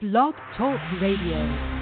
Blog Talk Radio.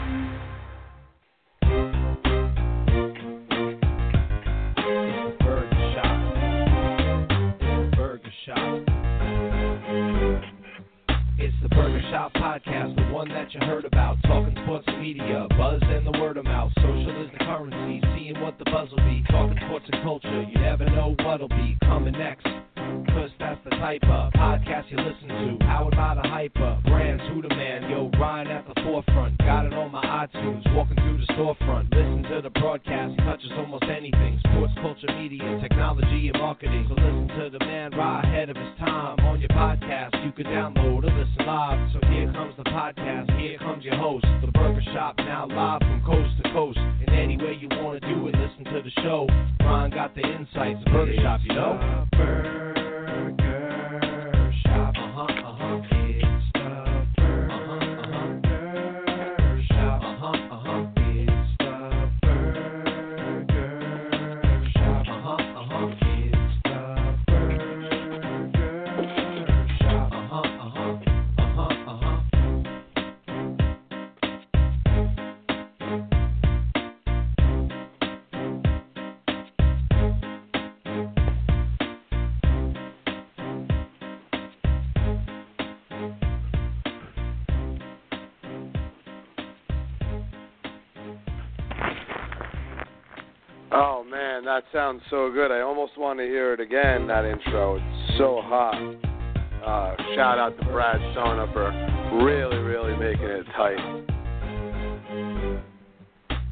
Man, that sounds so good. I almost want to hear it again. That intro, it's so hot. Uh, shout out to Brad Sona for really, really making it tight.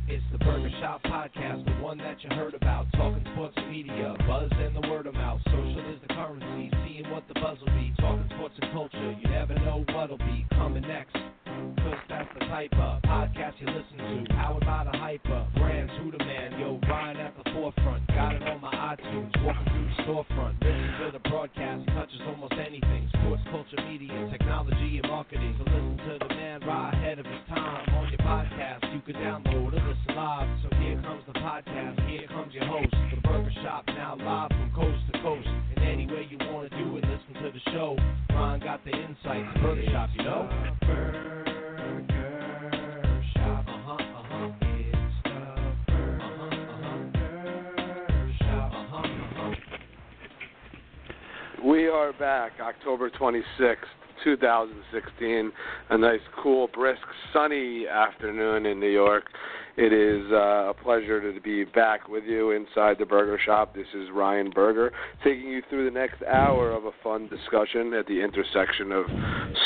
It's the Burger Shop Podcast, the one that you heard about. Talking sports media, buzz and the word of mouth. Social is the currency, seeing what the buzz will be. Talking sports and culture, you never know what'll be coming next. Cause that's the type of podcast you listen to. Powered by the hyper, brands, who the man, yo, Ryan at the forefront. Got it on my iTunes, walking through the storefront. Listen to the broadcast, touches almost anything. Sports, culture, media, technology, and marketing. So listen to the man right ahead of his time. On your podcast, you can download or listen live. So here comes the podcast, here comes your host. The Burger Shop, now live from coast to coast. In any way you want to do it, listen to the show. Ryan got the insights, Burger Shop, you know? Burger We are back, October 26th, 2016. A nice, cool, brisk, sunny afternoon in New York. It is uh, a pleasure to be back with you inside the Burger Shop. This is Ryan Berger taking you through the next hour of a fun discussion at the intersection of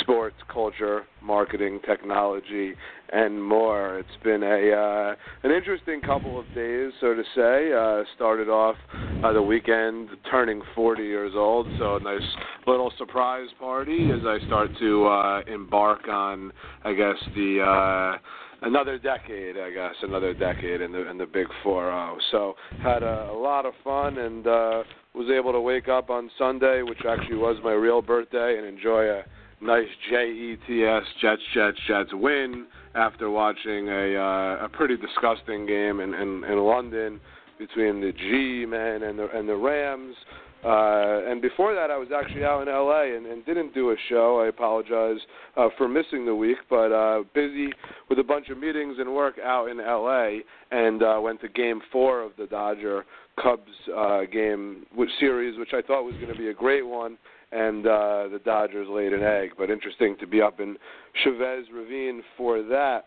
sports, culture, marketing, technology, and more. It's been a uh, an interesting couple of days, so to say. Uh, started off uh, the weekend turning 40 years old, so a nice little surprise party as I start to uh, embark on, I guess the. Another decade, I guess, another decade in the in the big four zero. So had a, a lot of fun and uh, was able to wake up on Sunday, which actually was my real birthday, and enjoy a nice JETS Jets Jets Jets win after watching a uh, a pretty disgusting game in, in in London between the G men and the and the Rams. Uh, and before that, I was actually out in LA and, and didn't do a show. I apologize uh, for missing the week, but uh, busy with a bunch of meetings and work out in LA, and uh, went to Game Four of the Dodger Cubs uh, game which series, which I thought was going to be a great one. And uh, the Dodgers laid an egg, but interesting to be up in Chavez Ravine for that.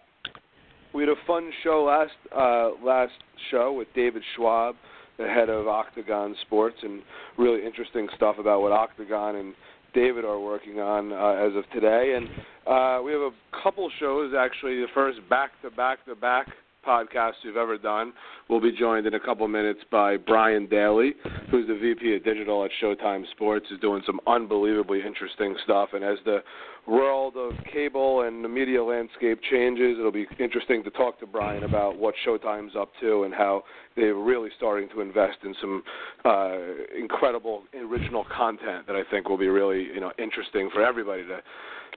We had a fun show last uh, last show with David Schwab the head of Octagon Sports, and really interesting stuff about what Octagon and David are working on uh, as of today. And uh, we have a couple shows actually. The first back to back to back podcast we've ever done. We'll be joined in a couple minutes by Brian Dailey, who's the VP of Digital at Showtime Sports, is doing some unbelievably interesting stuff. And as the world of cable and the media landscape changes, it'll be interesting to talk to Brian about what Showtime's up to and how they're really starting to invest in some uh, incredible original content that I think will be really you know interesting for everybody to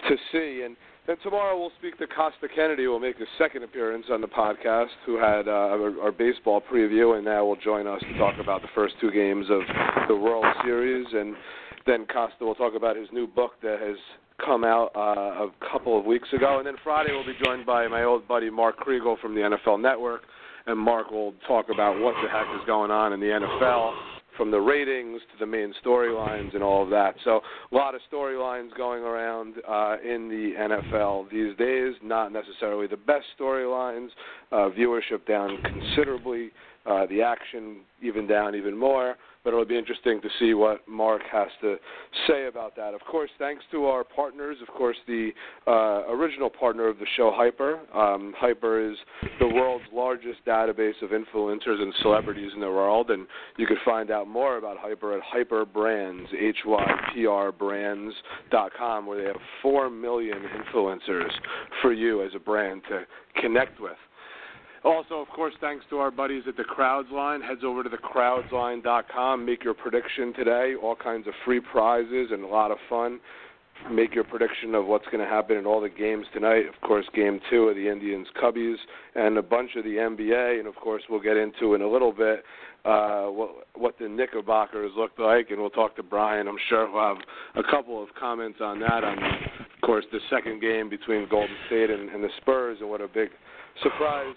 to see. And then tomorrow we'll speak to Kostya Kennedy, who will make his second appearance on the podcast, who had uh, our, our baseball preview, and now will join us to talk about the first two games of the World Series. And then Costa will talk about his new book that has come out uh, a couple of weeks ago. And then Friday we'll be joined by my old buddy Mark Kriegel from the NFL Network, and Mark will talk about what the heck is going on in the NFL from the ratings to the main storylines and all of that. So a lot of storylines going around uh, in the NFL these days. Not necessarily the best storylines. Uh, viewership down considerably. Uh, the action even down even more but it'll be interesting to see what Mark has to say about that. Of course, thanks to our partners, of course, the uh, original partner of the show, Hyper. Um, Hyper is the world's largest database of influencers and celebrities in the world, and you can find out more about Hyper at Hyper Brands, H-Y-P-R Brands.com, where they have 4 million influencers for you as a brand to connect with. Also, of course, thanks to our buddies at the Crowds Line. Heads over to thecrowdsline.com. Make your prediction today. All kinds of free prizes and a lot of fun. Make your prediction of what's going to happen in all the games tonight. Of course, game two of the Indians Cubbies and a bunch of the NBA. And of course, we'll get into in a little bit uh, what, what the Knickerbockers look like. And we'll talk to Brian. I'm sure he'll have a couple of comments on that. On, of course, the second game between Golden State and, and the Spurs and what a big surprise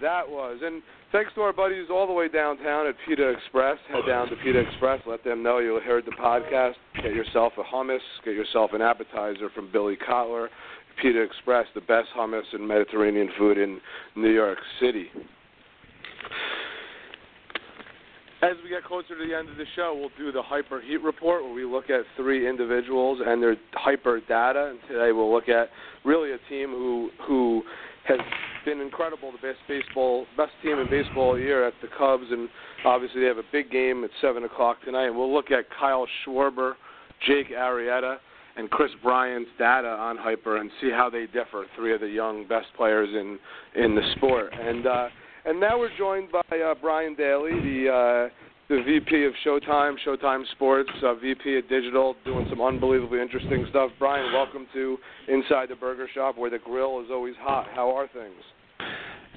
that was. And thanks to our buddies all the way downtown at Pita Express. Head oh. down to Pita Express. Let them know you heard the podcast. Get yourself a hummus. Get yourself an appetizer from Billy Kotler. Pita Express, the best hummus and Mediterranean food in New York City. As we get closer to the end of the show, we'll do the Hyper Heat Report where we look at three individuals and their hyper data. And today we'll look at really a team who who has been incredible. The best baseball, best team in baseball all year at the Cubs, and obviously they have a big game at seven o'clock tonight. And we'll look at Kyle Schwarber, Jake Arrieta, and Kris Bryant's data on Hyper and see how they differ. Three of the young best players in in the sport, and uh, and now we're joined by uh, Brian Dailey, the uh, the VP of Showtime, Showtime Sports, uh, VP of Digital, doing some unbelievably interesting stuff. Brian, welcome to Inside the Burger Shop, where the grill is always hot. How are things?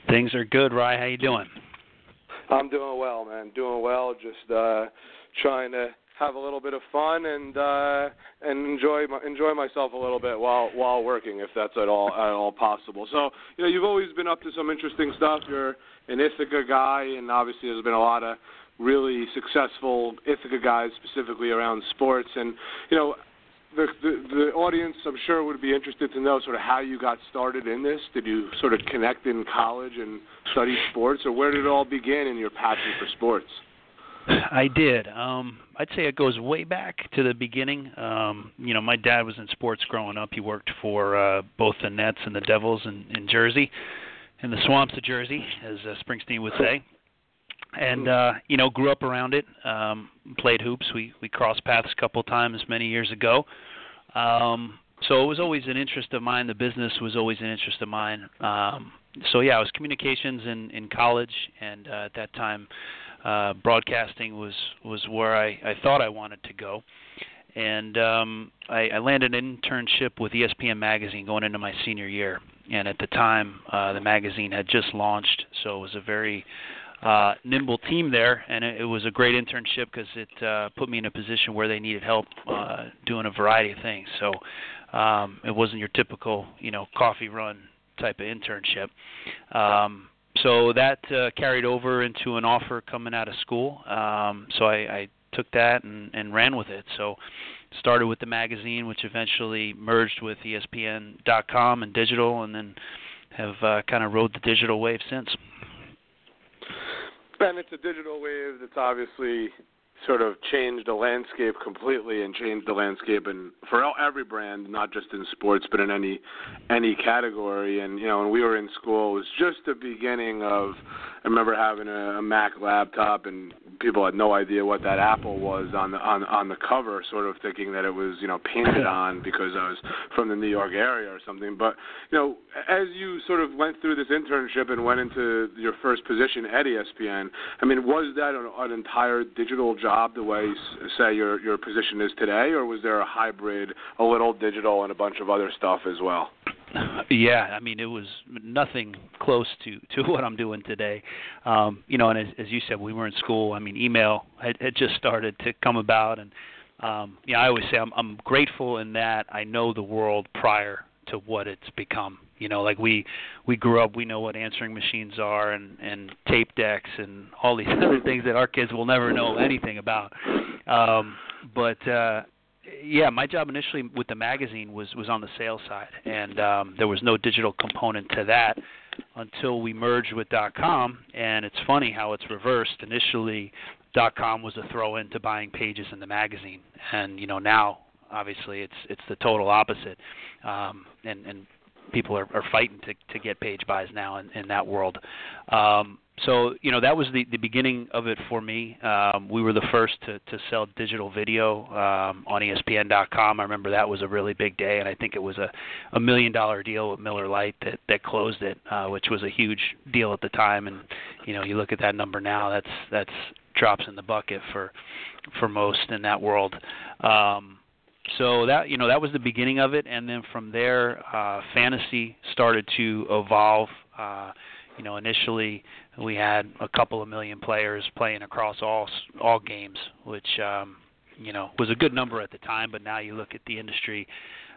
Things are good, Rye. How you doing? I'm doing well, man. Doing well. Just uh, trying to have a little bit of fun and uh, and enjoy my, enjoy myself a little bit while while working, if that's at all at all possible. So you know, you've always been up to some interesting stuff. You're an Ithaca guy, and obviously there's been a lot of really successful Ithaca guys, specifically around sports. And you know, the, the the audience, I'm sure, would be interested to know sort of how you got started in this. Did you sort of connect in college and study sports, or where did it all begin in your passion for sports? I did. Um, I'd say it goes way back to the beginning. Um, you know, my dad was in sports growing up. He worked for uh, both the Nets and the Devils in, in Jersey, in the swamps of Jersey, as uh, Springsteen would say. And uh you know grew up around it um played hoops. We we crossed paths a couple of times many years ago. Um so it was always an interest of mine. The business was always an interest of mine. Um so yeah it was communications in in college. And uh, at that time uh broadcasting was was where i i thought i wanted to go. And um i i landed an internship with espn magazine going into my senior year and at the time uh the magazine had just launched so it was a very uh, nimble team there, and it, it was a great internship because it uh, put me in a position where they needed help uh, doing a variety of things. So um, it wasn't your typical, you know, coffee run type of internship. Um, so that uh, carried over into an offer coming out of school. Um, so I, I took that and, and ran with it. So started with the magazine, which eventually merged with ESPN.com and digital, and then have uh, kind of rode the digital wave since. And it's a digital wave that's obviously sort of changed the landscape completely and changed the landscape and for every brand, not just in sports but in any any category. And you know, when we were in school, it was just the beginning of. I remember having a, a Mac laptop and people had no idea what that apple was on the on on the cover, sort of thinking that it was you know painted on because I was from the New York area or something. But you know, as you sort of went through this internship and went into your first position at ESPN, I mean, was that an, an entire digital job the way say your your position is today, or was there a hybrid, a little digital and a bunch of other stuff as well? Yeah, I mean it was nothing close to to what I'm doing today. Um, you know, and as, as you said, we were in school. I mean, email had, had just started to come about, and um, you know, I always say I'm, I'm grateful in that I know the world prior to what it's become. You know, like we we grew up, we know what answering machines are and and tape decks and all these other things that our kids will never know anything about. Um, but uh, yeah, my job initially with the magazine was was on the sales side, and um, there was no digital component to that until we merged with dot .com. And it's funny how it's reversed. Initially, dot .com was a throw in to buying pages in the magazine, and you know now obviously it's it's the total opposite, um, and and people are, are fighting to to get page buys now in, in that world. Um, so you know that was the the beginning of it for me. Um, we were the first to to sell digital video um, on ESPN.com. I remember that was a really big day, and I think it was a a million dollar deal with Miller Lite that that closed it, uh, which was a huge deal at the time. And you know you look at that number now, that's that's drops in the bucket for for most in that world. Um, so that you know that was the beginning of it, and then from there, uh, fantasy started to evolve. Uh, you know, initially we had a couple of million players playing across all all games, which um, you know was a good number at the time. But now you look at the industry,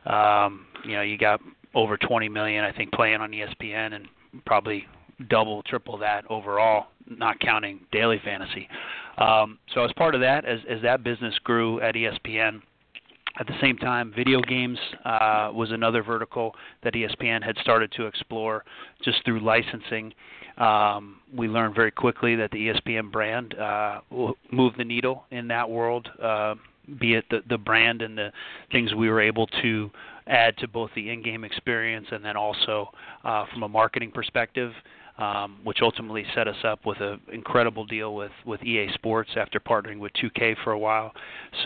um, you know, you got over 20 million, I think, playing on ESPN, and probably double, triple that overall, not counting daily fantasy. Um, so as part of that, as as that business grew at ESPN, at the same time, video games uh, was another vertical that ESPN had started to explore just through licensing. Um, we learned very quickly that the ESPN brand uh, will move the needle in that world, uh, be it the, the brand and the things we were able to add to both the in-game experience and then also uh, from a marketing perspective um, which ultimately set us up with an incredible deal with, with EA Sports after partnering with 2K for a while.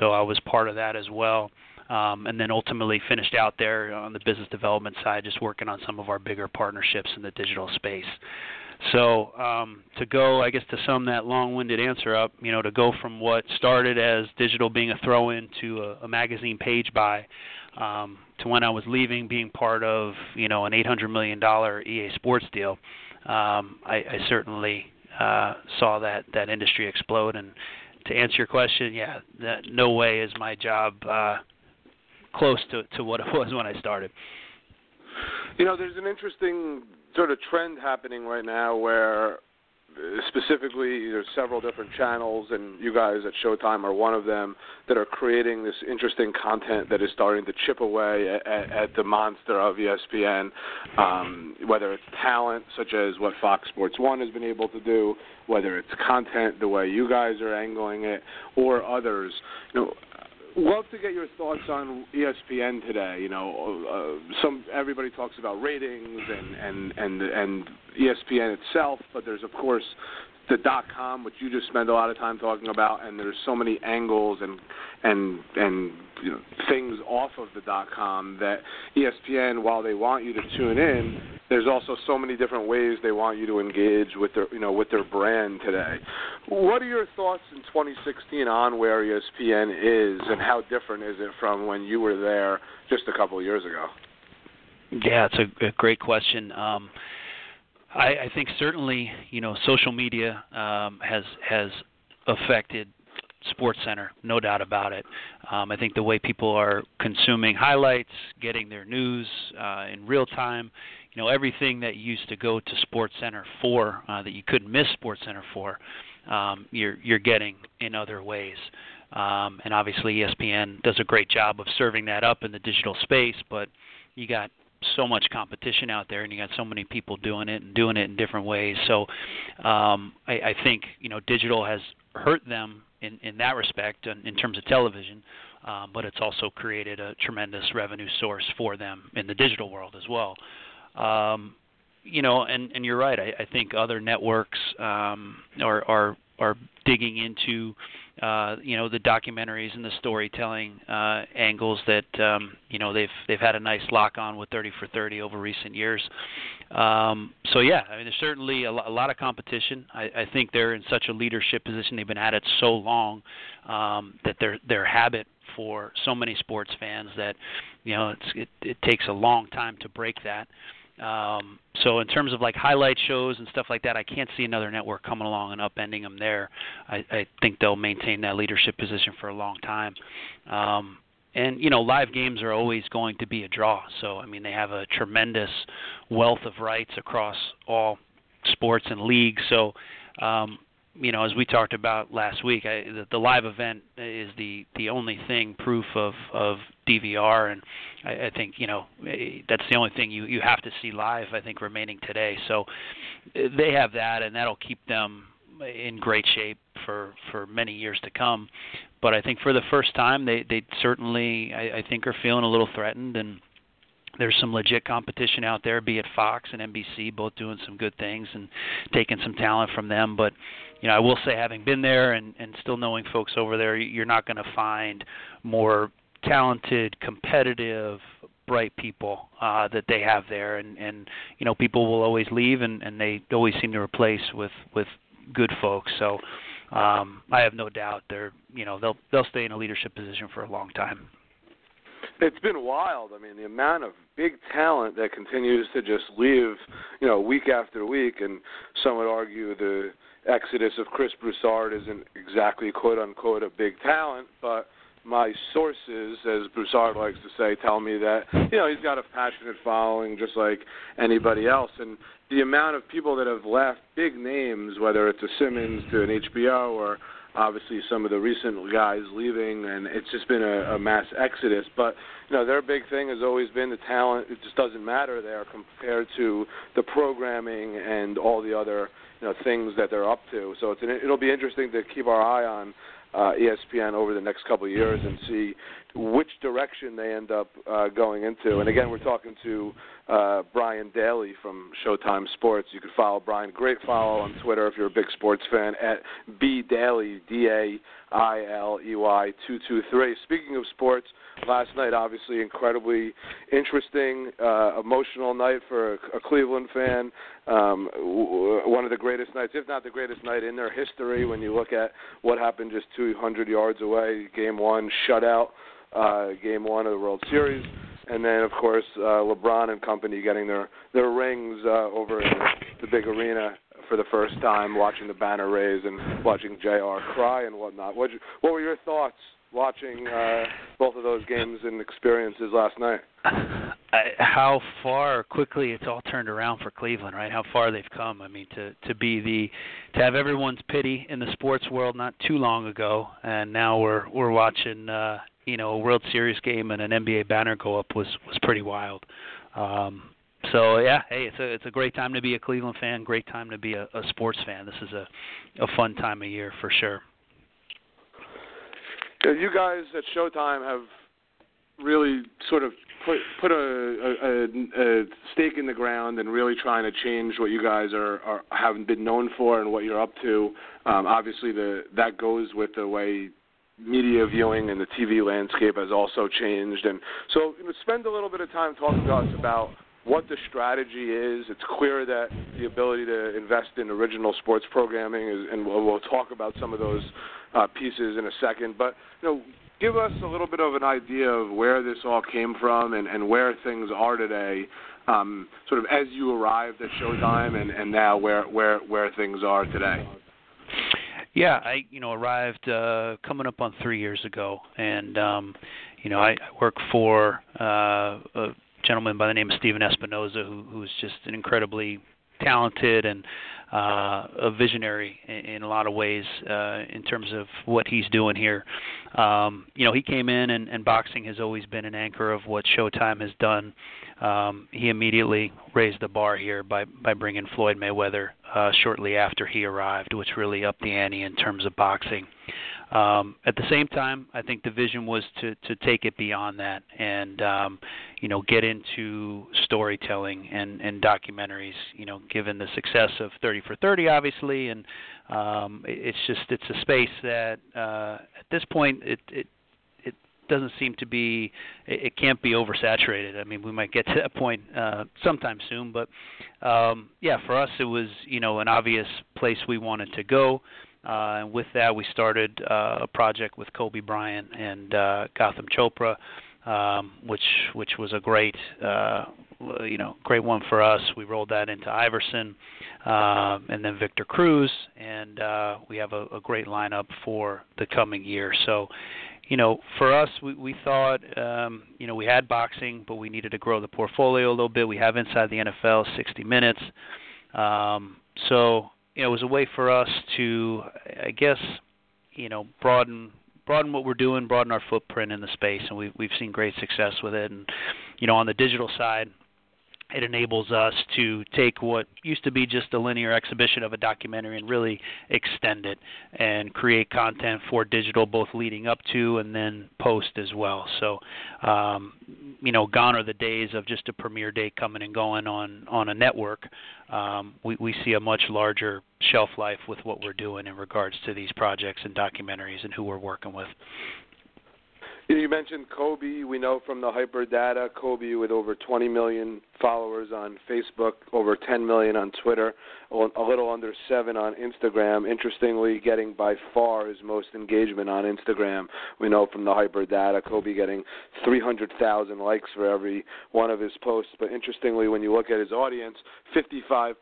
So I was part of that as well. Um, and then ultimately finished out there on the business development side, just working on some of our bigger partnerships in the digital space. So um, to go, I guess, to sum that long-winded answer up, you know, to go from what started as digital being a throw-in to a, a magazine page buy, um, to when I was leaving, being part of, you know, an 800 million dollar EA Sports deal um, I, I certainly uh, saw that that industry explode. And to answer your question, yeah, that, no way is my job uh, close to to what it was when I started. You know, there's an interesting sort of trend happening right now where specifically there's several different channels and you guys at Showtime are one of them that are creating this interesting content that is starting to chip away at, at the monster of ESPN um, whether it's talent such as what Fox Sports 1 has been able to do whether it's content the way you guys are angling it or others. You know love to get your thoughts on ESPN today. You know, uh, some everybody talks about ratings and and and and ESPN itself, but there's of course the dot com, which you just spend a lot of time talking about, and there's so many angles and and and you know, things off of the dot com that ESPN, while they want you to tune in, there's also so many different ways they want you to engage with their you know with their brand today. What are your thoughts in 2016 on where ESPN is and how different is it from when you were there just a couple of years ago? Yeah, it's a, a great question. Um, I, I think certainly, you know, social media um, has has affected Sports Center, no doubt about it. Um, I think the way people are consuming highlights, getting their news uh, in real time, you know, everything that used to go to Sports Center for, uh, that you couldn't miss Sports Center for, um, you're you're getting in other ways. Um, and obviously, ESPN does a great job of serving that up in the digital space, but you got so much competition out there, and you got so many people doing it and doing it in different ways. So um, I, I think you know digital has hurt them in in that respect in, in terms of television, um, but it's also created a tremendous revenue source for them in the digital world as well. Um, you know, and and you're right. I, I think other networks um, are are are digging into uh, you know the documentaries and the storytelling uh, angles that um, you know they've they've had a nice lock on with 30 for 30 over recent years. Um, so yeah, I mean there's certainly a, a lot of competition. I, I think they're in such a leadership position. They've been at it so long um, that their their habit for so many sports fans that you know it's, it, it takes a long time to break that. Um, so in terms of like highlight shows and stuff like that, I can't see another network coming along and upending them there. I, I think they'll maintain that leadership position for a long time. Um, and you know, live games are always going to be a draw. So I mean, they have a tremendous wealth of rights across all sports and leagues. So um, you know, as we talked about last week, I, the, the live event is the the only thing proof of of DVR, and I, I think you know eh, that's the only thing you you have to see live. I think remaining today, so eh, they have that, and that'll keep them in great shape for for many years to come. But I think for the first time, they they certainly I, I think are feeling a little threatened and there's some legit competition out there, be it Fox and NBC, both doing some good things and taking some talent from them. But you know, I will say, having been there and, and still knowing folks over there, you're not going to find more talented, competitive, bright people uh, that they have there, and and you know, people will always leave, and and they always seem to replace with with good folks. So. Um, I have no doubt they're, you know, they'll they'll stay in a leadership position for a long time. It's been wild. I mean, the amount of big talent that continues to just leave, you know, week after week, and some would argue the exodus of Chris Broussard isn't exactly quote unquote a big talent, but my sources, as Broussard likes to say, tell me that you know he's got a passionate following just like anybody else, and the amount of people that have left, big names, whether it's a Simmons to an HBO or obviously some of the recent guys leaving, and it's just been a, a mass exodus. But you know, their big thing has always been the talent. It just doesn't matter there compared to the programming and all the other you know things that they're up to. So it's an, it'll be interesting to keep our eye on uh, ESPN over the next couple of years and see which direction they end up uh, going into. And again, we're talking to uh, Brian Dailey from Showtime Sports. You can follow Brian. Great follow on Twitter if you're a big sports fan at B Dailey D A I L E Y two two three. Speaking of sports, last night obviously incredibly interesting, uh, emotional night for a, a Cleveland fan. Um, w- one of the greatest nights, if not the greatest night in their history, when you look at what happened just 200 yards away. Game one shutout. Uh, game one of the World Series and then of course uh, LeBron and company getting their their rings uh, over in the big arena for the first time, watching the banner raise and watching Jr. cry and whatnot. What what were your thoughts watching uh, both of those games and experiences last night? I, how far quickly it's all turned around for Cleveland, right? How far they've come. I mean, to to be the to have everyone's pity in the sports world not too long ago, and now we're we're watching uh, you know a World Series game and an NBA banner go up was was pretty wild. Um, so yeah, hey, it's a it's a great time to be a Cleveland fan. Great time to be a, a sports fan. This is a a fun time of year for sure. You guys at Showtime have really sort of put put a, a, a stake in the ground and really trying to change what you guys are, are haven't been known for and what you're up to. Um, obviously, the that goes with the way media viewing and the TV landscape has also changed. And so, spend a little bit of time talking to us about what the strategy is. It's clear that the ability to invest in original sports programming is, and we'll, we'll talk about some of those uh, pieces in a second. But you know, give us a little bit of an idea of where this all came from and, and where things are today. Um, sort of as you arrived at Showtime, and, and now where where where things are today. Yeah, I you know arrived uh, coming up on three years ago, and um, you know I, I work for uh, a gentleman by the name of Stephen Espinoza, who, who's just an incredibly talented and uh, a visionary in, in a lot of ways uh, in terms of what he's doing here. Um, you know, he came in, and, and boxing has always been an anchor of what Showtime has done. Um, he immediately raised the bar here by by bringing Floyd Mayweather uh, shortly after he arrived, which really upped the ante in terms of boxing. Um, at the same time, I think the vision was to to take it beyond that and um, you know get into storytelling and and documentaries. You know, given the success of 30 for 30, obviously, and um, it's just it's a space that uh, at this point it it doesn't seem to be it, it can't be oversaturated. I mean, we might get to that point uh, sometime soon, but um, yeah, for us it was you know an obvious place we wanted to go. Uh, and with that, we started uh, a project with Kobe Bryant and uh, Gautam Chopra, um, which which was a great you know, great one for us. We rolled that into Iverson, uh, and then Victor Cruz, and uh, we have a, a great lineup for the coming year. So, you know, for us, we, we thought, um, you know, we had boxing, but we needed to grow the portfolio a little bit. We have inside the NFL 60 minutes. Um, so, you know, it was a way for us to, I guess, you know, broaden broaden what we're doing, broaden our footprint in the space, and we've we've seen great success with it. And you know, on the digital side, it enables us to take what used to be just a linear exhibition of a documentary and really extend it and create content for digital both leading up to and then post as well. So um, you know gone are the days of just a premiere day coming and going on on a network. Um, we, we see a much larger shelf life with what we're doing in regards to these projects and documentaries and who we're working with. You mentioned Kobe. We know from the Hyper Data, Kobe with over 20 million followers on Facebook, over 10 million on Twitter, a little under seven on Instagram. Interestingly, getting by far his most engagement on Instagram. We know from the Hyper Data, Kobe getting 300,000 likes for every one of his posts. But interestingly, when you look at his audience, 55%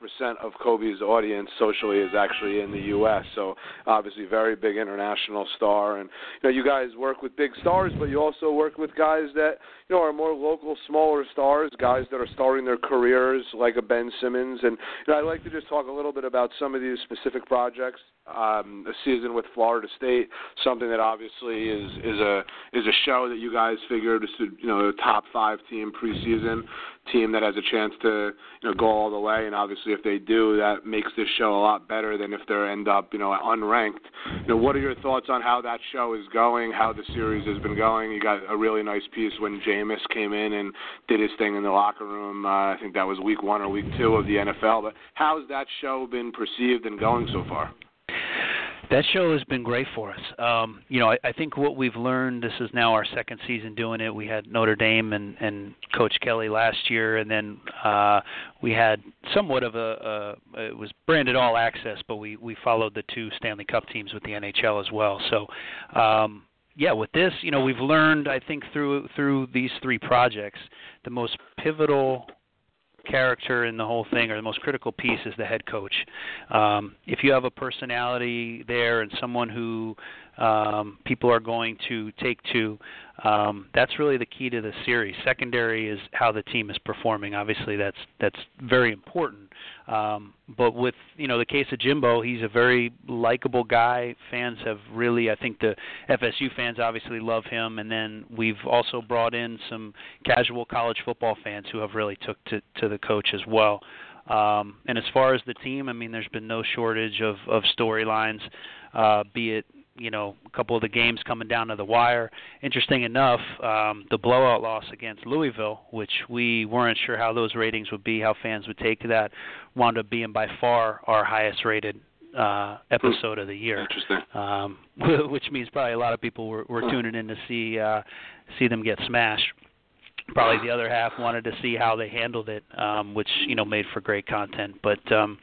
of Kobe's audience socially is actually in the U.S. So obviously, very big international star. And you know, you guys work with big stars, but you also work with guys that you know are more local, smaller stars, guys that are starting their careers like a Ben Simmons. And you know, I'd like to just talk a little bit about some of these specific projects. Um, a season with Florida State, something that obviously is is a is a show that you guys figured is you know a top five team preseason team that has a chance to you know go all the way. And obviously, if they do, that makes this show a lot better than if they end up you know unranked. You know, what are your thoughts on how that show is going? How the series has been going? You got a really nice piece when Jameis came in and did his thing in the locker room. Uh, I think that was week one or week two of the NFL. But how's that show been perceived and going so far? That show has been great for us. Um, you know, I, I think what we've learned. This is now our second season doing it. We had Notre Dame and, and Coach Kelly last year, and then uh, we had somewhat of a, a it was branded all access, but we we followed the two Stanley Cup teams with the NHL as well. So. Um, yeah, with this, you know, we've learned I think through through these three projects, the most pivotal character in the whole thing or the most critical piece is the head coach. Um, if you have a personality there and someone who um, people are going to take to, um, that's really the key to the series. Secondary is how the team is performing. Obviously, that's that's very important. Um, but with you know the case of Jimbo, he's a very likable guy. Fans have really, I think the FSU fans obviously love him, and then we've also brought in some casual college football fans who have really took to to the coach as well. Um, and as far as the team, I mean, there's been no shortage of of storylines, uh, be it you know a couple of the games coming down to the wire. Interesting enough, um, the blowout loss against Louisville, which we weren't sure how those ratings would be, how fans would take that, wound up being by far our highest rated uh, episode of the year. Interesting. Um, which means probably a lot of people were, were tuning in to see uh, see them get smashed. Probably the other half wanted to see how they handled it, um, which you know made for great content. But um,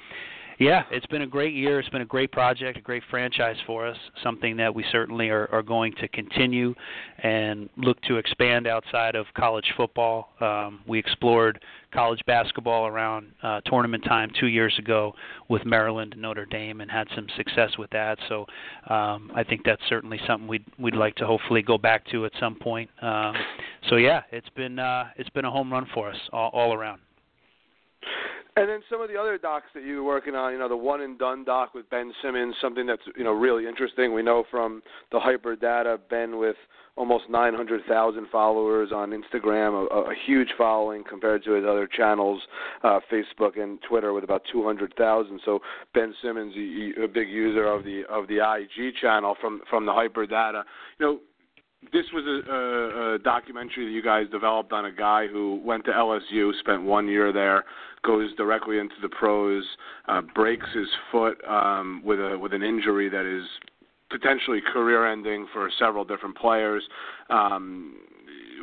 yeah, it's been a great year. It's been a great project, a great franchise for us. Something that we certainly are, are going to continue and look to expand outside of college football. Um, we explored college basketball around uh, tournament time two years ago with Maryland and Notre Dame, and had some success with that. So um, I think that's certainly something we'd we'd like to hopefully go back to at some point. Um, so yeah, it's been uh, it's been a home run for us all, all around. And then some of the other docs that you were working on, you know, the one and done doc with Ben Simmons, something that's you know really interesting. We know from the Hyper Data, Ben with almost 900,000 followers on Instagram, a, a huge following compared to his other channels, uh, Facebook and Twitter, with about 200,000. So Ben Simmons, a, a big user of the of the IG channel from from the Hyper Data. You know, this was a, a, a documentary that you guys developed on a guy who went to LSU, spent one year there, goes directly into the pros, uh, breaks his foot um, with a with an injury that is potentially career-ending for several different players. Um,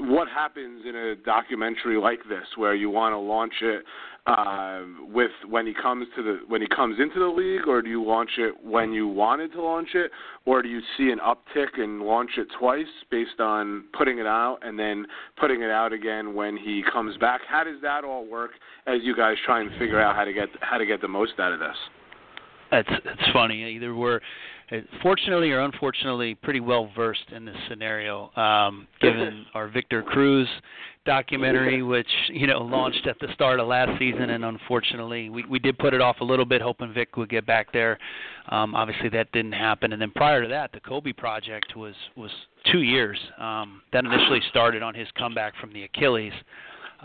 what happens in a documentary like this where you want to launch it uh, with when he comes to the when he comes into the league, or do you launch it when you wanted to launch it, or do you see an uptick and launch it twice based on putting it out and then putting it out again when he comes back? How does that all work as you guys try and figure out how to get how to get the most out of this? It's it's funny. Either we're fortunately or unfortunately pretty well versed in this scenario, um, given our Victor Cruz documentary, which you know launched at the start of last season, and unfortunately we we did put it off a little bit, hoping Vic would get back there. Um, obviously that didn't happen, and then prior to that, the Kobe project was was two years. Um, that initially started on his comeback from the Achilles,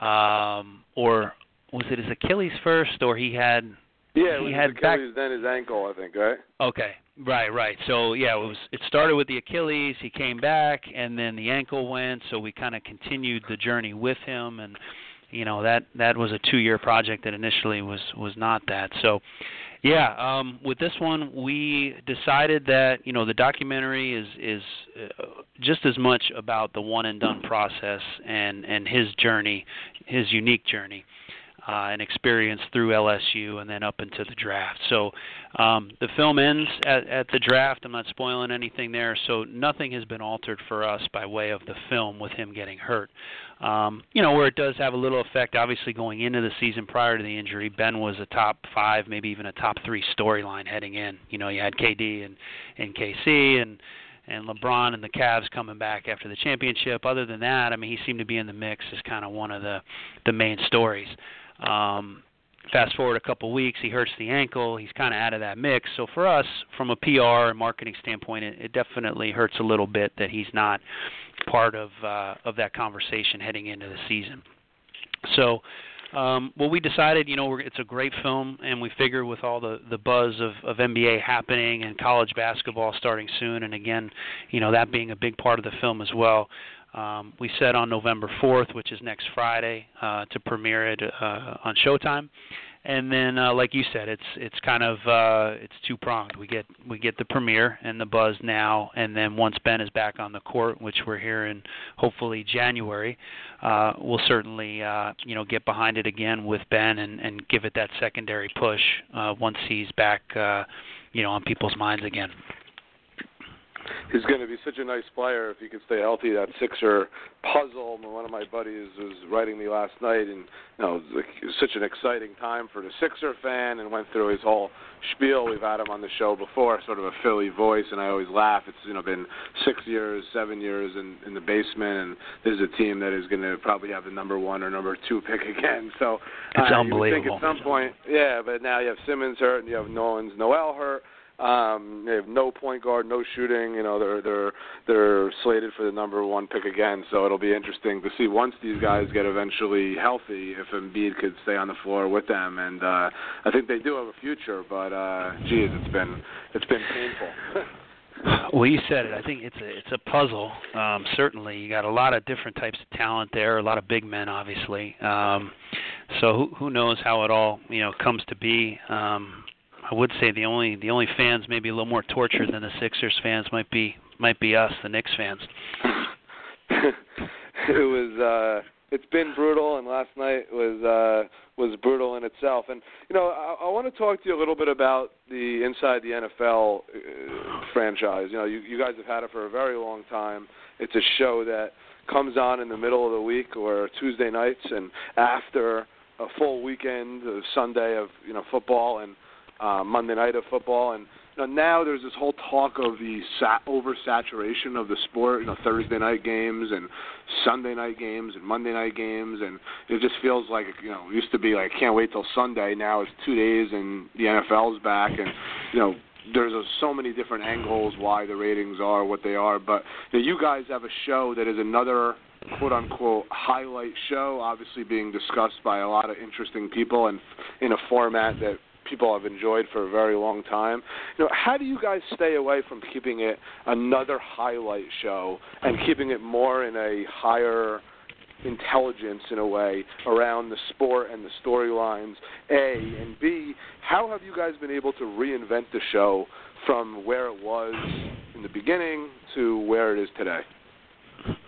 um, or was it his Achilles first, or he had yeah, he had Achilles, back... then his ankle, I think, right? Okay, right, right. So yeah, it was. It started with the Achilles. He came back, and then the ankle went. So we kind of continued the journey with him, and you know that that was a two-year project that initially was was not that. So yeah, um, with this one, we decided that you know the documentary is is uh, just as much about the one and done process and and his journey, his unique journey uh, and experience through LSU and then up into the draft. So um, the film ends at, at the draft. I'm not spoiling anything there. So nothing has been altered for us by way of the film with him getting hurt. Um, you know, where it does have a little effect, obviously going into the season prior to the injury, Ben was a top five, maybe even a top three storyline heading in. You know, you had KD and, and KC and and LeBron and the Cavs coming back after the championship. Other than that, I mean, he seemed to be in the mix as kind of one of the the main stories. Um, fast forward a couple weeks, he hurts the ankle. He's kind of out of that mix. So for us, from a PR and marketing standpoint, it, it definitely hurts a little bit that he's not part of uh, of that conversation heading into the season. So. Um, well, we decided, you know, it's a great film, and we figure with all the the buzz of, of NBA happening and college basketball starting soon, and again, you know, that being a big part of the film as well, um, we set on November 4th, which is next Friday, uh, to premiere it uh, on Showtime. And then, uh, like you said, it's it's kind of uh, it's two pronged. We get we get the premiere and the buzz now, and then once Ben is back on the court, which we're here in hopefully January, uh, we'll certainly uh, you know get behind it again with Ben and, and give it that secondary push uh, once he's back, uh, you know, on people's minds again he's going to be such a nice player if he can stay healthy. That Sixer puzzle. One of my buddies was writing me last night, and you know, it was, it was such an exciting time for the Sixer fan, and went through his whole spiel. We've had him on the show before, sort of a Philly voice, and I always laugh. It's you know been six years, seven years in in the basement, and there's a team that is going to probably have the number one or number two pick again. So it's uh, unbelievable. You would think at some point, yeah, but now you have Simmons hurt, and you have Nerlens Noel hurt. Um, they have no point guard, no shooting. You know, they're they're they're slated for the number one pick again. So it'll be interesting to see once these guys get eventually healthy, if Embiid could stay on the floor with them. And uh, I think they do have a future. But uh, geez, it's been it's been painful. Well, you said it. I think it's a it's a puzzle. Um, certainly, you got a lot of different types of talent there. A lot of big men, obviously. Um, so who who knows how it all you know comes to be? Um, I would say the only the only fans maybe a little more tortured than the Sixers fans might be might be us, the Knicks fans. it was uh it's been brutal and last night was uh was brutal in itself. And you know I, I want to talk to you a little bit about the inside the NFL uh, franchise. You know you you guys have had it for a very long time. It's a show that comes on in the middle of the week or Tuesday nights and after a full weekend of Sunday of you know football and uh, Monday night of football, and you know, now there's this whole talk of the sat- oversaturation of the sport. You know, Thursday night games and Sunday night games and Monday night games, and it just feels like you know, it used to be like can't wait till Sunday. Now it's two days and the NFL's back, and you know. There's a, so many different angles why the ratings are what they are, but you, know, you guys have a show that is another quote unquote highlight show, obviously being discussed by a lot of interesting people and in a format that people have enjoyed for a very long time. You know, how do you guys stay away from keeping it another highlight show and keeping it more in a higher intelligence in a way around the sport and the storylines a and b how have you guys been able to reinvent the show from where it was in the beginning to where it is today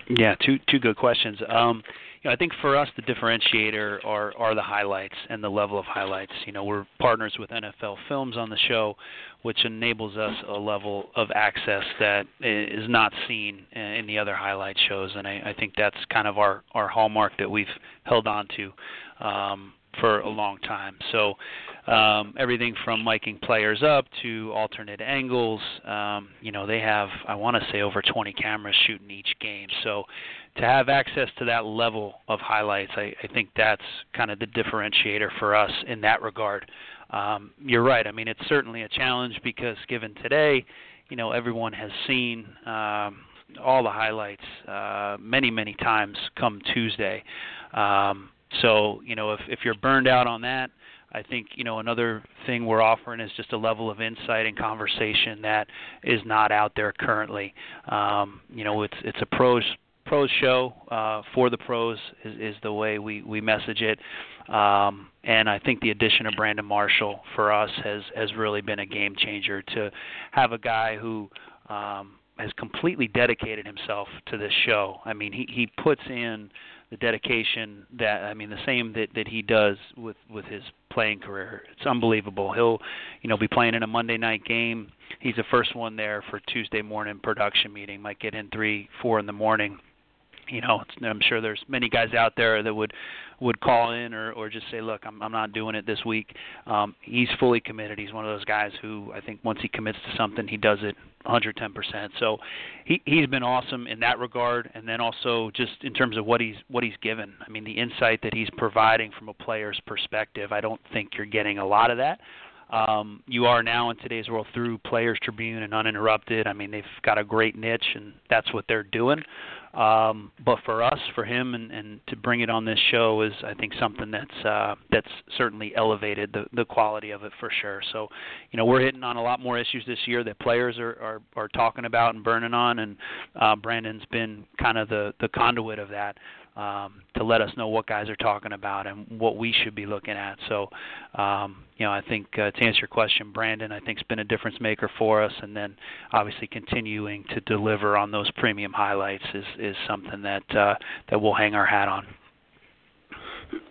Yeah, two two good questions. Um, you know, I think for us the differentiator are are the highlights and the level of highlights. You know, we're partners with NFL Films on the show, which enables us a level of access that is not seen in the other highlight shows, and I, I think that's kind of our our hallmark that we've held on to. Um, for a long time. So um, everything from miking players up to alternate angles. Um, you know, they have I want to say over 20 cameras shooting each game. So to have access to that level of highlights, I, I think that's kind of the differentiator for us in that regard. Um, you're right. I mean, it's certainly a challenge because given today, you know, everyone has seen. Um, all the highlights uh, many many times come Tuesday. Um, so you know if if you're burned out on that, I think you know another thing we're offering is just a level of insight and conversation that is not out there currently. Um, you know it's it's a pros pros show uh, for the pros is, is the way we we message it. Um, and I think the addition of Brandon Marshall for us has has really been a game changer to have a guy who um, has completely dedicated himself to this show. I mean, he he puts in the dedication that I mean the same that that he does with with his playing career. It's unbelievable. He'll you know be playing in a Monday night game. He's the first one there for Tuesday morning production meeting. Might get in three, four in the morning. You know, I'm sure there's many guys out there that would would call in or or just say, look, I'm I'm not doing it this week. Um, he's fully committed. He's one of those guys who I think once he commits to something, he does it 110%. So he he's been awesome in that regard, and then also just in terms of what he's what he's given. I mean, the insight that he's providing from a player's perspective. I don't think you're getting a lot of that. Um, you are now in today's world through Players Tribune and Uninterrupted. I mean, they've got a great niche, and that's what they're doing. Um, but for us, for him, and, and to bring it on this show is, I think, something that's uh, that's certainly elevated the the quality of it for sure. So, you know, we're hitting on a lot more issues this year that players are are, are talking about and burning on, and uh, Brandon's been kind of the the conduit of that um, to let us know what guys are talking about and what we should be looking at. So, um, you know, I think uh, to answer your question, Brandon, I think has been a difference maker for us, and then obviously continuing to deliver on those premium highlights is is something that uh, that we'll hang our hat on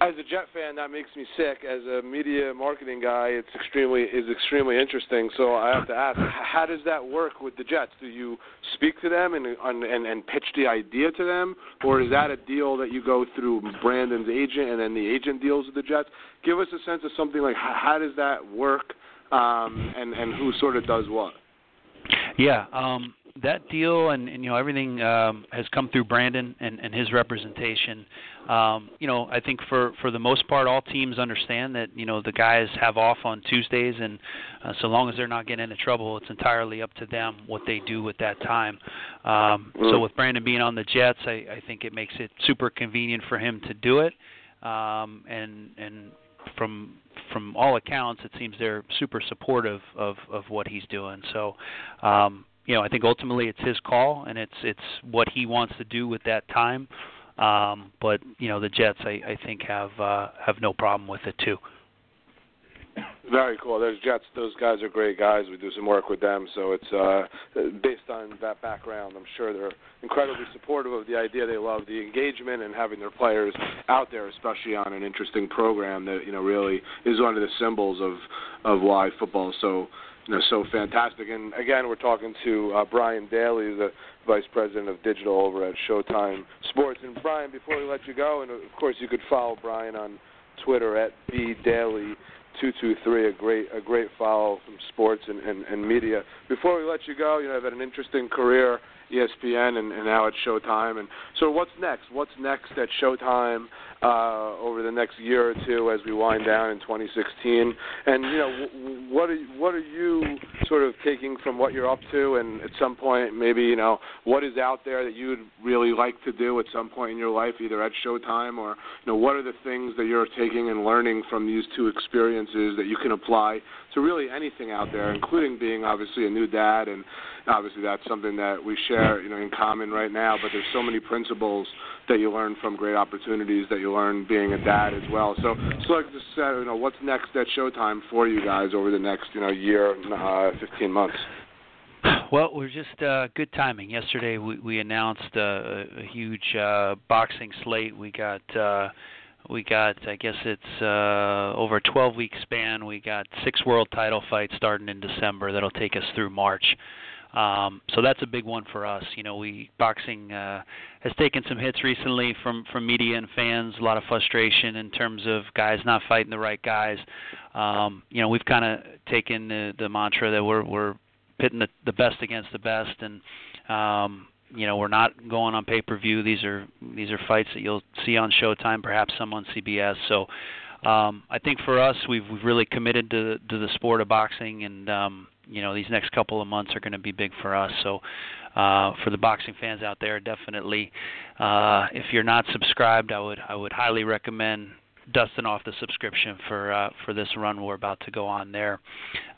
as a Jet fan, that makes me sick. As a media marketing guy, it's extremely is extremely interesting. So I have to ask, how does that work with the Jets? Do you speak to them and and and pitch the idea to them, or is that a deal that you go through Brandon's agent and then the agent deals with the Jets? Give us a sense of something like how, does that work, um, and and who sort of does what? Yeah. Um, that deal and, and you know everything um, has come through Brandon and, and his representation. Um, you know, I think for for the most part, all teams understand that you know the guys have off on Tuesdays, and uh, so long as they're not getting into trouble, it's entirely up to them what they do with that time. Um, so with Brandon being on the Jets, I, I think it makes it super convenient for him to do it. Um, and and from from all accounts, it seems they're super supportive of of what he's doing. So, um, you know, I think ultimately it's his call and it's it's what he wants to do with that time. Um, but you know, the Jets, I, I think have uh, have no problem with it too. Very cool. There's Jets. Those guys are great guys. We do some work with them, so it's uh, based on that background. I'm sure they're incredibly supportive of the idea. They love the engagement and having their players out there, especially on an interesting program that you know really is one of the symbols of of why football is so know, so fantastic. And again, we're talking to uh, Brian Dailey, the vice president of digital over at Showtime Sports. And Brian, before we let you go, and of course you could follow Brian on Twitter at bdaly two two three. A great a great follow from sports and, and, and media. Before we let you go, you know, I've had an interesting career ESPN and, and now at Showtime. And so, what's next? What's next at Showtime uh, over the next year or two as we wind down in 2016? And you know, what are what are you sort of taking from what you're up to? And at some point, maybe you know, what is out there that you'd really like to do at some point in your life, either at Showtime or you know, what are the things that you're taking and learning from these two experiences that you can apply to really anything out there, including being obviously a new dad and obviously that's something that we share, you know, in common right now. But there's so many principles that you learn from great opportunities that you learn being a dad as well. So, so like just said, you know, what's next at Showtime for you guys over the next, you know, year, uh, 15 months? Well, we're just uh, good timing. Yesterday, we, we announced uh, a huge uh, boxing slate. We got uh, we got I guess it's uh, over a 12 week span. We got six world title fights starting in December that'll take us through March. Um, so that's a big one for us. You know, we boxing uh, has taken some hits recently from from media and fans. A lot of frustration in terms of guys not fighting the right guys. Um, you know, we've kind of taken the, the mantra that we're we're pitting the, the best against the best, and um, you know we're not going on pay per view. These are these are fights that you'll see on Showtime, perhaps some on CBS. So um, I think for us, we've we've really committed to to the sport of boxing, and um, you know these next couple of months are going to be big for us. So uh, for the boxing fans out there, definitely, uh, if you're not subscribed, I would I would highly recommend dusting off the subscription for uh, for this run we're about to go on there.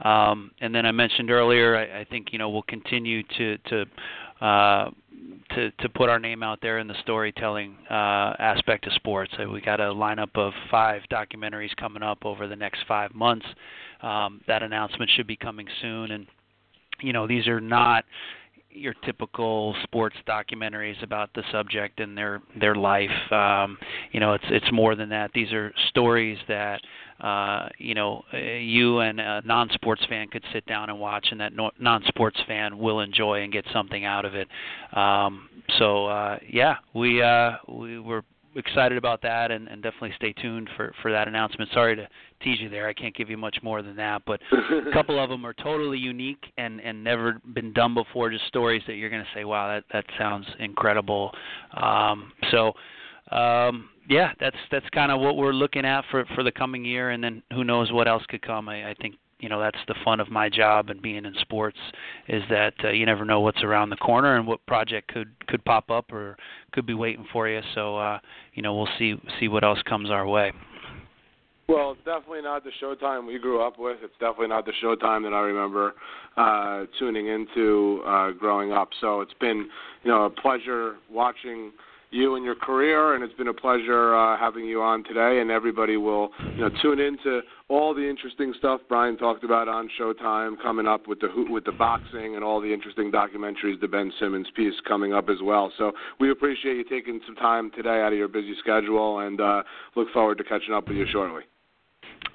Um, and then I mentioned earlier, I, I think you know we'll continue to to uh, to to put our name out there in the storytelling uh, aspect of sports. So we got a lineup of five documentaries coming up over the next five months. Um, that announcement should be coming soon, and you know these are not your typical sports documentaries about the subject and their their life. Um, you know, it's it's more than that. These are stories that uh, you know you and a non-sports fan could sit down and watch, and that no, non-sports fan will enjoy and get something out of it. Um, so uh, yeah, we uh, we were excited about that, and, and definitely stay tuned for for that announcement. Sorry to tease you there; I can't give you much more than that. But a couple of them are totally unique and and never been done before. Just stories that you're going to say, "Wow, that that sounds incredible." Um, so. Um, yeah, that's that's kind of what we're looking at for for the coming year, and then who knows what else could come. I, I think you know that's the fun of my job and being in sports is that uh, you never know what's around the corner and what project could could pop up or could be waiting for you. So uh, you know we'll see see what else comes our way. Well, it's definitely not the Showtime we grew up with. It's definitely not the Showtime that I remember uh, tuning into uh, growing up. So it's been, you know, a pleasure watching you and your career, and it's been a pleasure uh, having you on today. And everybody will, you know, tune into all the interesting stuff Brian talked about on Showtime coming up with the with the boxing and all the interesting documentaries. The Ben Simmons piece coming up as well. So we appreciate you taking some time today out of your busy schedule, and uh, look forward to catching up with you shortly.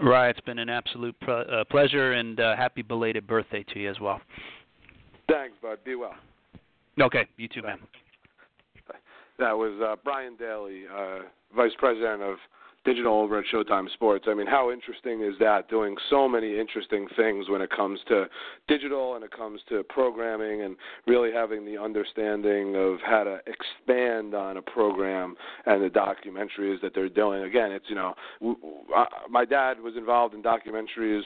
Right, it's been an absolute uh, pleasure, and uh, happy belated birthday to you as well. Thanks, bud. Be well. Okay, you too, man. That was uh, Brian Dailey, uh, Vice President of Digital over at Showtime Sports. I mean, how interesting is that? Doing so many interesting things when it comes to digital and it comes to programming and really having the understanding of how to expand on a program and the documentaries that they're doing. Again, it's, you know, my dad was involved in documentaries.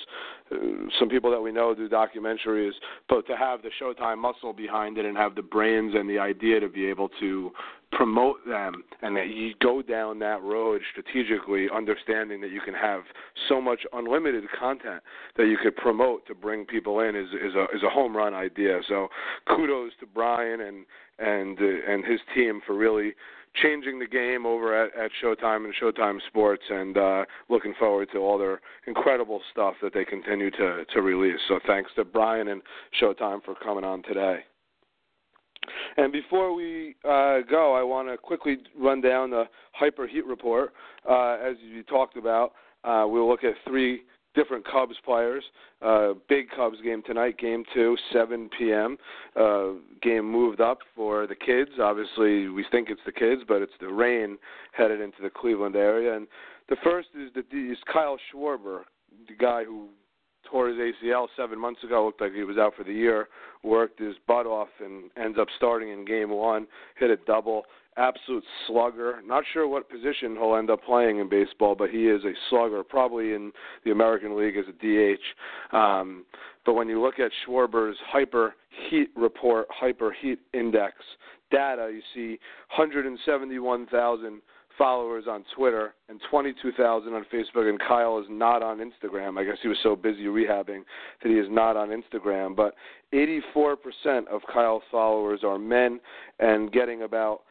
Uh, some people that we know do documentaries, but to have the Showtime muscle behind it and have the brains and the idea to be able to promote them and that you go down that road strategically understanding that you can have so much unlimited content that you could promote to bring people in is is a is a home run idea so kudos to Brian and and uh, and his team for really changing the game over at, at Showtime and Showtime Sports, and uh, looking forward to all their incredible stuff that they continue to to release. So thanks to Brian and Showtime for coming on today. And before we uh, go, I want to quickly run down the hyper heat report. Uh, as you talked about, uh, we'll look at three different Cubs players. Uh, big Cubs game tonight, game two, 7 p.m. Uh, game moved up for the kids. Obviously, we think it's the kids, but it's the rain headed into the Cleveland area. And the first is the is Kyle Schwarber, the guy who tore his ACL seven months ago. Looked like he was out for the year. Worked his butt off and ends up starting in game one. Hit a double. Absolute slugger. Not sure what position he'll end up playing in baseball, but he is a slugger. Probably in the American League as a DH. Um, but when you look at Schwarber's hyper heat report, hyper heat index data, you see 171,000 followers on Twitter and 22,000 on Facebook, and Kyle is not on Instagram. I guess he was so busy rehabbing that he is not on Instagram. But 84% of Kyle's followers are men, and getting about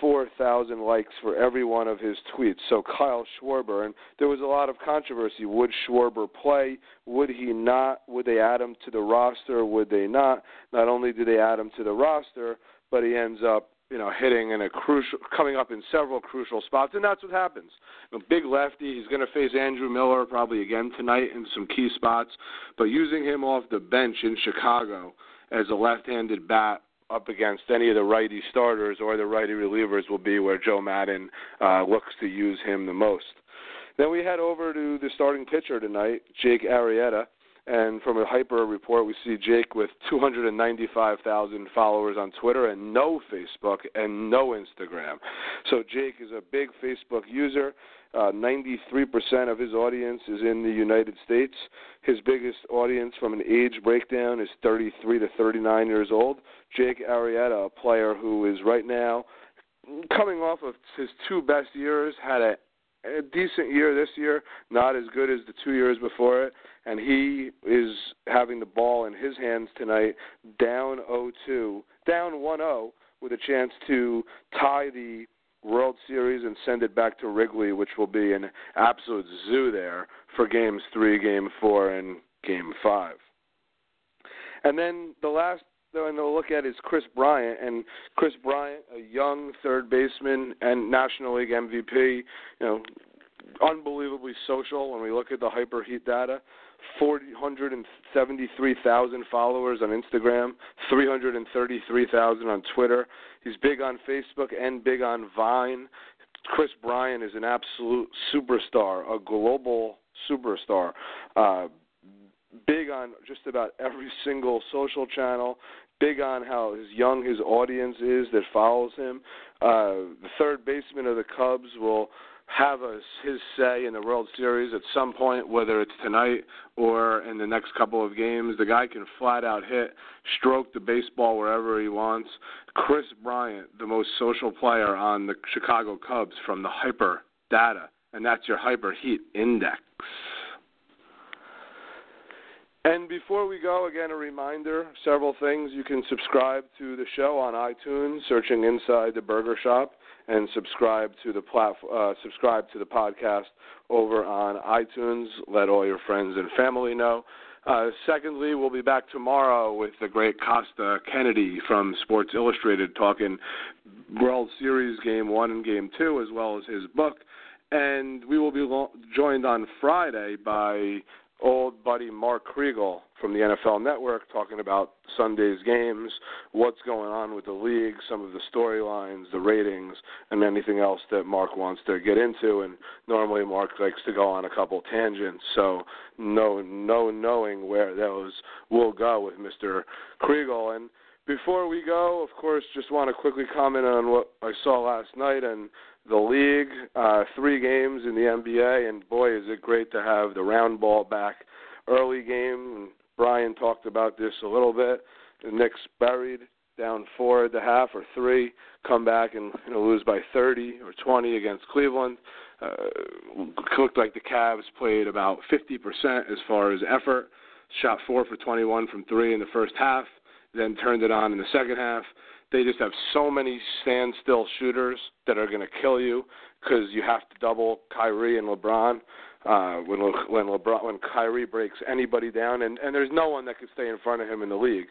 4,000 likes for every one of his tweets. So Kyle Schwarber, and there was a lot of controversy. Would Schwarber play? Would he not? Would they add him to the roster? Would they not? Not only did they add him to the roster, but he ends up, you know, hitting in a crucial, coming up in several crucial spots, and that's what happens. A big lefty. He's going to face Andrew Miller probably again tonight in some key spots, but using him off the bench in Chicago as a left-handed bat up against any of the righty starters or the righty relievers will be where Joe Maddon uh, looks to use him the most. Then we head over to the starting pitcher tonight, Jake Arrieta. And from a hyper report, we see Jake with 295,000 followers on Twitter and no Facebook and no Instagram. So Jake is a big Facebook user. Uh, 93% of his audience is in the United States. His biggest audience from an age breakdown is 33 to 39 years old. Jake Arrieta, a player who is right now coming off of his two best years, had a, a decent year this year, not as good as the two years before it, and he is having the ball in his hands tonight, down 0-2, down 1-0, with a chance to tie the World Series and send it back to Wrigley, which will be an absolute zoo there for games three, game four, and game five. And then the last and to look at is Kris Bryant, and Kris Bryant, a young third baseman and National League MVP, you know, unbelievably social. When we look at the hyper heat data, 473,000 followers on Instagram, 333,000 on Twitter. He's big on Facebook and big on Vine. Kris Bryant is an absolute superstar, a global superstar. Uh, big on just about every single social channel. Big on how his young his audience is that follows him. Uh, the third baseman of the Cubs will have a, his say in the World Series at some point, whether it's tonight or in the next couple of games. The guy can flat out hit, stroke the baseball wherever he wants. Kris Bryant, the most social player on the Chicago Cubs from the Hyper data, and that's your Hyper Heat Index. And before we go, again, a reminder several things. You can subscribe to the show on iTunes, searching Inside the Burger Shop, and subscribe to the platform, uh, subscribe to the podcast over on iTunes. Let all your friends and family know. Uh, secondly, we'll be back tomorrow with the great Kostya Kennedy from Sports Illustrated talking World Series Game 1 and Game 2, as well as his book. And we will be lo- joined on Friday by old buddy Mark Kriegel from the NFL Network talking about Sunday's games, what's going on with the league, some of the storylines, the ratings, and anything else that Mark wants to get into. And normally Mark likes to go on a couple tangents, so no, no knowing where those will go with Mr. Kriegel. And before we go, of course, just want to quickly comment on what I saw last night and the league, uh, three games in the NBA, and boy, is it great to have the round ball back. Early game, and Brian talked about this a little bit. The Knicks buried down four at the half or three, come back and you know, lose by 30 or 20 against Cleveland. Uh, looked like the Cavs played about 50% as far as effort. Shot four for 21 from three in the first half, then turned it on in the second half they just have so many standstill shooters that are going to kill you because you have to double Kyrie and LeBron. Uh, when Le, when LeBron when Kyrie breaks anybody down, and and there's no one that can stay in front of him in the league.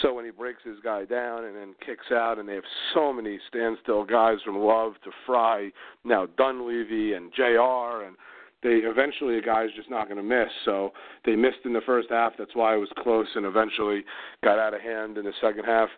So when he breaks his guy down and then kicks out, and they have so many standstill guys from Love to Frye, now Dunleavy and Jr. and they eventually a guy's just not going to miss. So they missed in the first half. That's why it was close, and eventually got out of hand in the second half.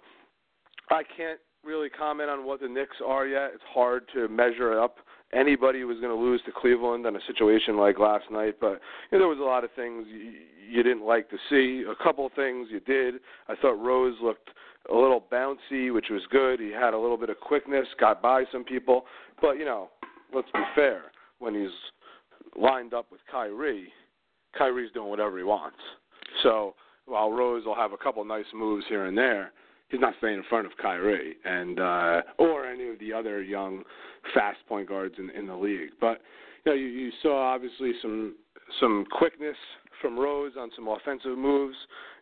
I can't really comment on what the Knicks are yet. It's hard to measure up. Anybody was going to lose to Cleveland in a situation like last night, but you know, there was a lot of things you, you didn't like to see. A couple things you did. I thought Rose looked a little bouncy, which was good. He had a little bit of quickness, got by some people, but you know, let's be fair. When he's lined up with Kyrie, Kyrie's doing whatever he wants. So while Rose will have a couple nice moves here and there, he's not staying in front of Kyrie and uh, or any of the other young fast point guards in in the league. But you know, you, you saw obviously some some quickness from Rose on some offensive moves.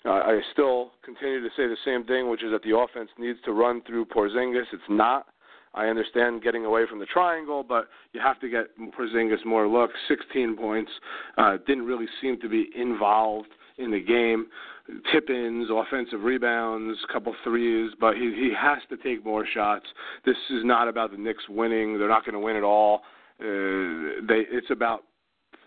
Uh, I still continue to say the same thing, which is that the offense needs to run through Porzingis. It's not. I understand getting away from the triangle, but you have to get Porzingis more looks. 16 points. Uh, didn't really seem to be involved in the game. Tip-ins, offensive rebounds, couple threes, but he he has to take more shots. This is not about the Knicks winning. They're not going to win at all. Uh, they it's about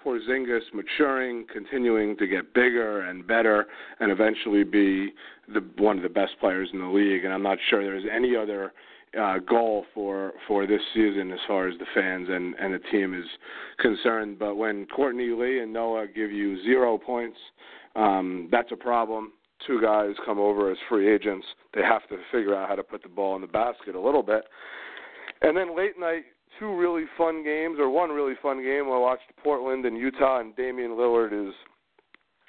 Porzingis maturing, continuing to get bigger and better, and eventually be the one of the best players in the league. And I'm not sure there's any other uh, goal for for this season as far as the fans and and the team is concerned. But when Courtney Lee and Noah give you zero points, um, that's a problem. Two guys come over as free agents. They have to figure out how to put the ball in the basket a little bit. And then late night, two really fun games, or one really fun game. I watched Portland and Utah, and Damian Lillard is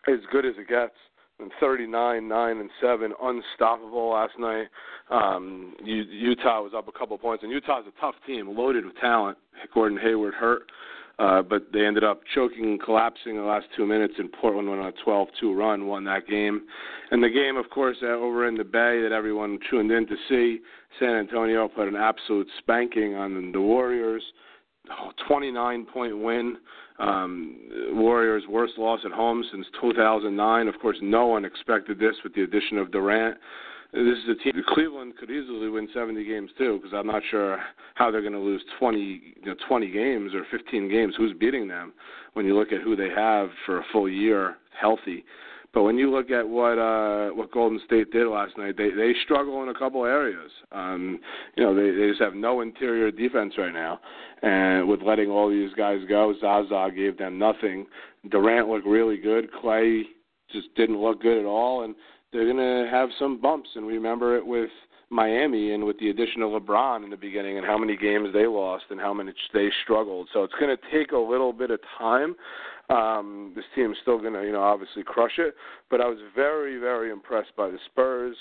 as good as it gets. And 39, 9, and 7, unstoppable last night. Um, Utah was up a couple points, and Utah's a tough team, loaded with talent. Gordon Hayward hurt, uh, but they ended up choking, and collapsing in the last two minutes, and Portland went on a 12-2 run, won that game. And the game, of course, over in the Bay that everyone tuned in to see, San Antonio put an absolute spanking on the Warriors. 29 point win. Um, Warriors' worst loss at home since 2009. Of course, no one expected this with the addition of Durant. This is a team. Cleveland could easily win 70 games too, because I'm not sure how they're going to lose 20, you know, 20 games or 15 games. Who's beating them? When you look at who they have for a full year healthy, but when you look at what uh, what Golden State did last night, they they struggle in a couple areas. Um, you know, they they just have no interior defense right now, and with letting all these guys go, Zaza gave them nothing. Durant looked really good. Clay just didn't look good at all, and they're gonna have some bumps. And we remember it with Miami and with the addition of LeBron in the beginning and how many games they lost and how many they struggled. So it's to take a little bit of time. Um, this team's still going to, you know, obviously crush it. But I was very, very impressed by the Spurs.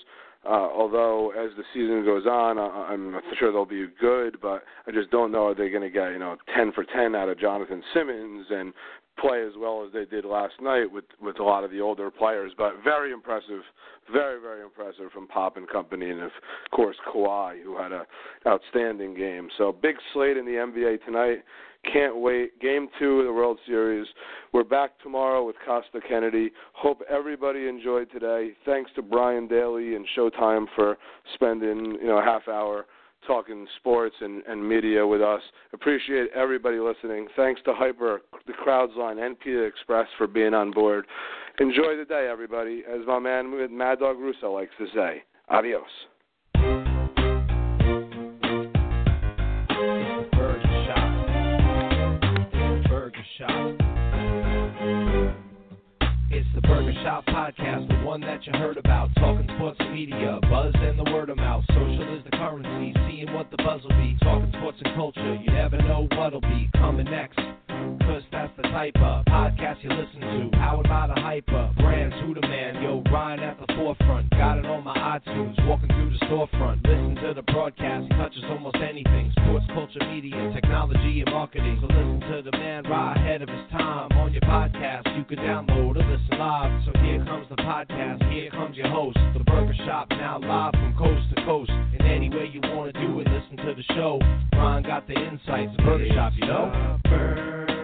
Uh, although as the season goes on, I, I'm not sure they'll be good, but I just don't know are they going to get you know 10 for 10 out of Jonathan Simmons and play as well as they did last night with with a lot of the older players. But very impressive, very very impressive from Pop and company, and of course Kawhi, who had a outstanding game. So big slate in the NBA tonight. Can't wait. Game two of the World Series. We're back tomorrow with Kostya Kennedy. Hope everybody enjoyed today. Thanks to Brian Dailey and Showtime for spending you know a half hour talking sports and, and media with us. Appreciate everybody listening. Thanks to Hyper, the Crowds Line, and Peter Express for being on board. Enjoy the day, everybody. As my man Mad Dog Russo likes to say, adios. Shop Podcast, the one that you heard about. Talking sports and media, buzz and the word of mouth. Social is the currency, seeing what the buzz will be. Talking sports and culture, you never know what'll be coming next. That's the type of podcast you listen to. Powered by the hyper, brands who the man. Yo, Ryan at the forefront. Got it on my iTunes, walking through the storefront. Listen to the broadcast, touches almost anything. Sports, culture, media, technology, and marketing. So listen to the man right ahead of his time on your podcast. You can download or listen live. So here comes the podcast, here comes your host. The Burger Shop now live from coast to coast. And any way you want to do it, listen to the show. Ryan got the insights, the Burger Shop, you know?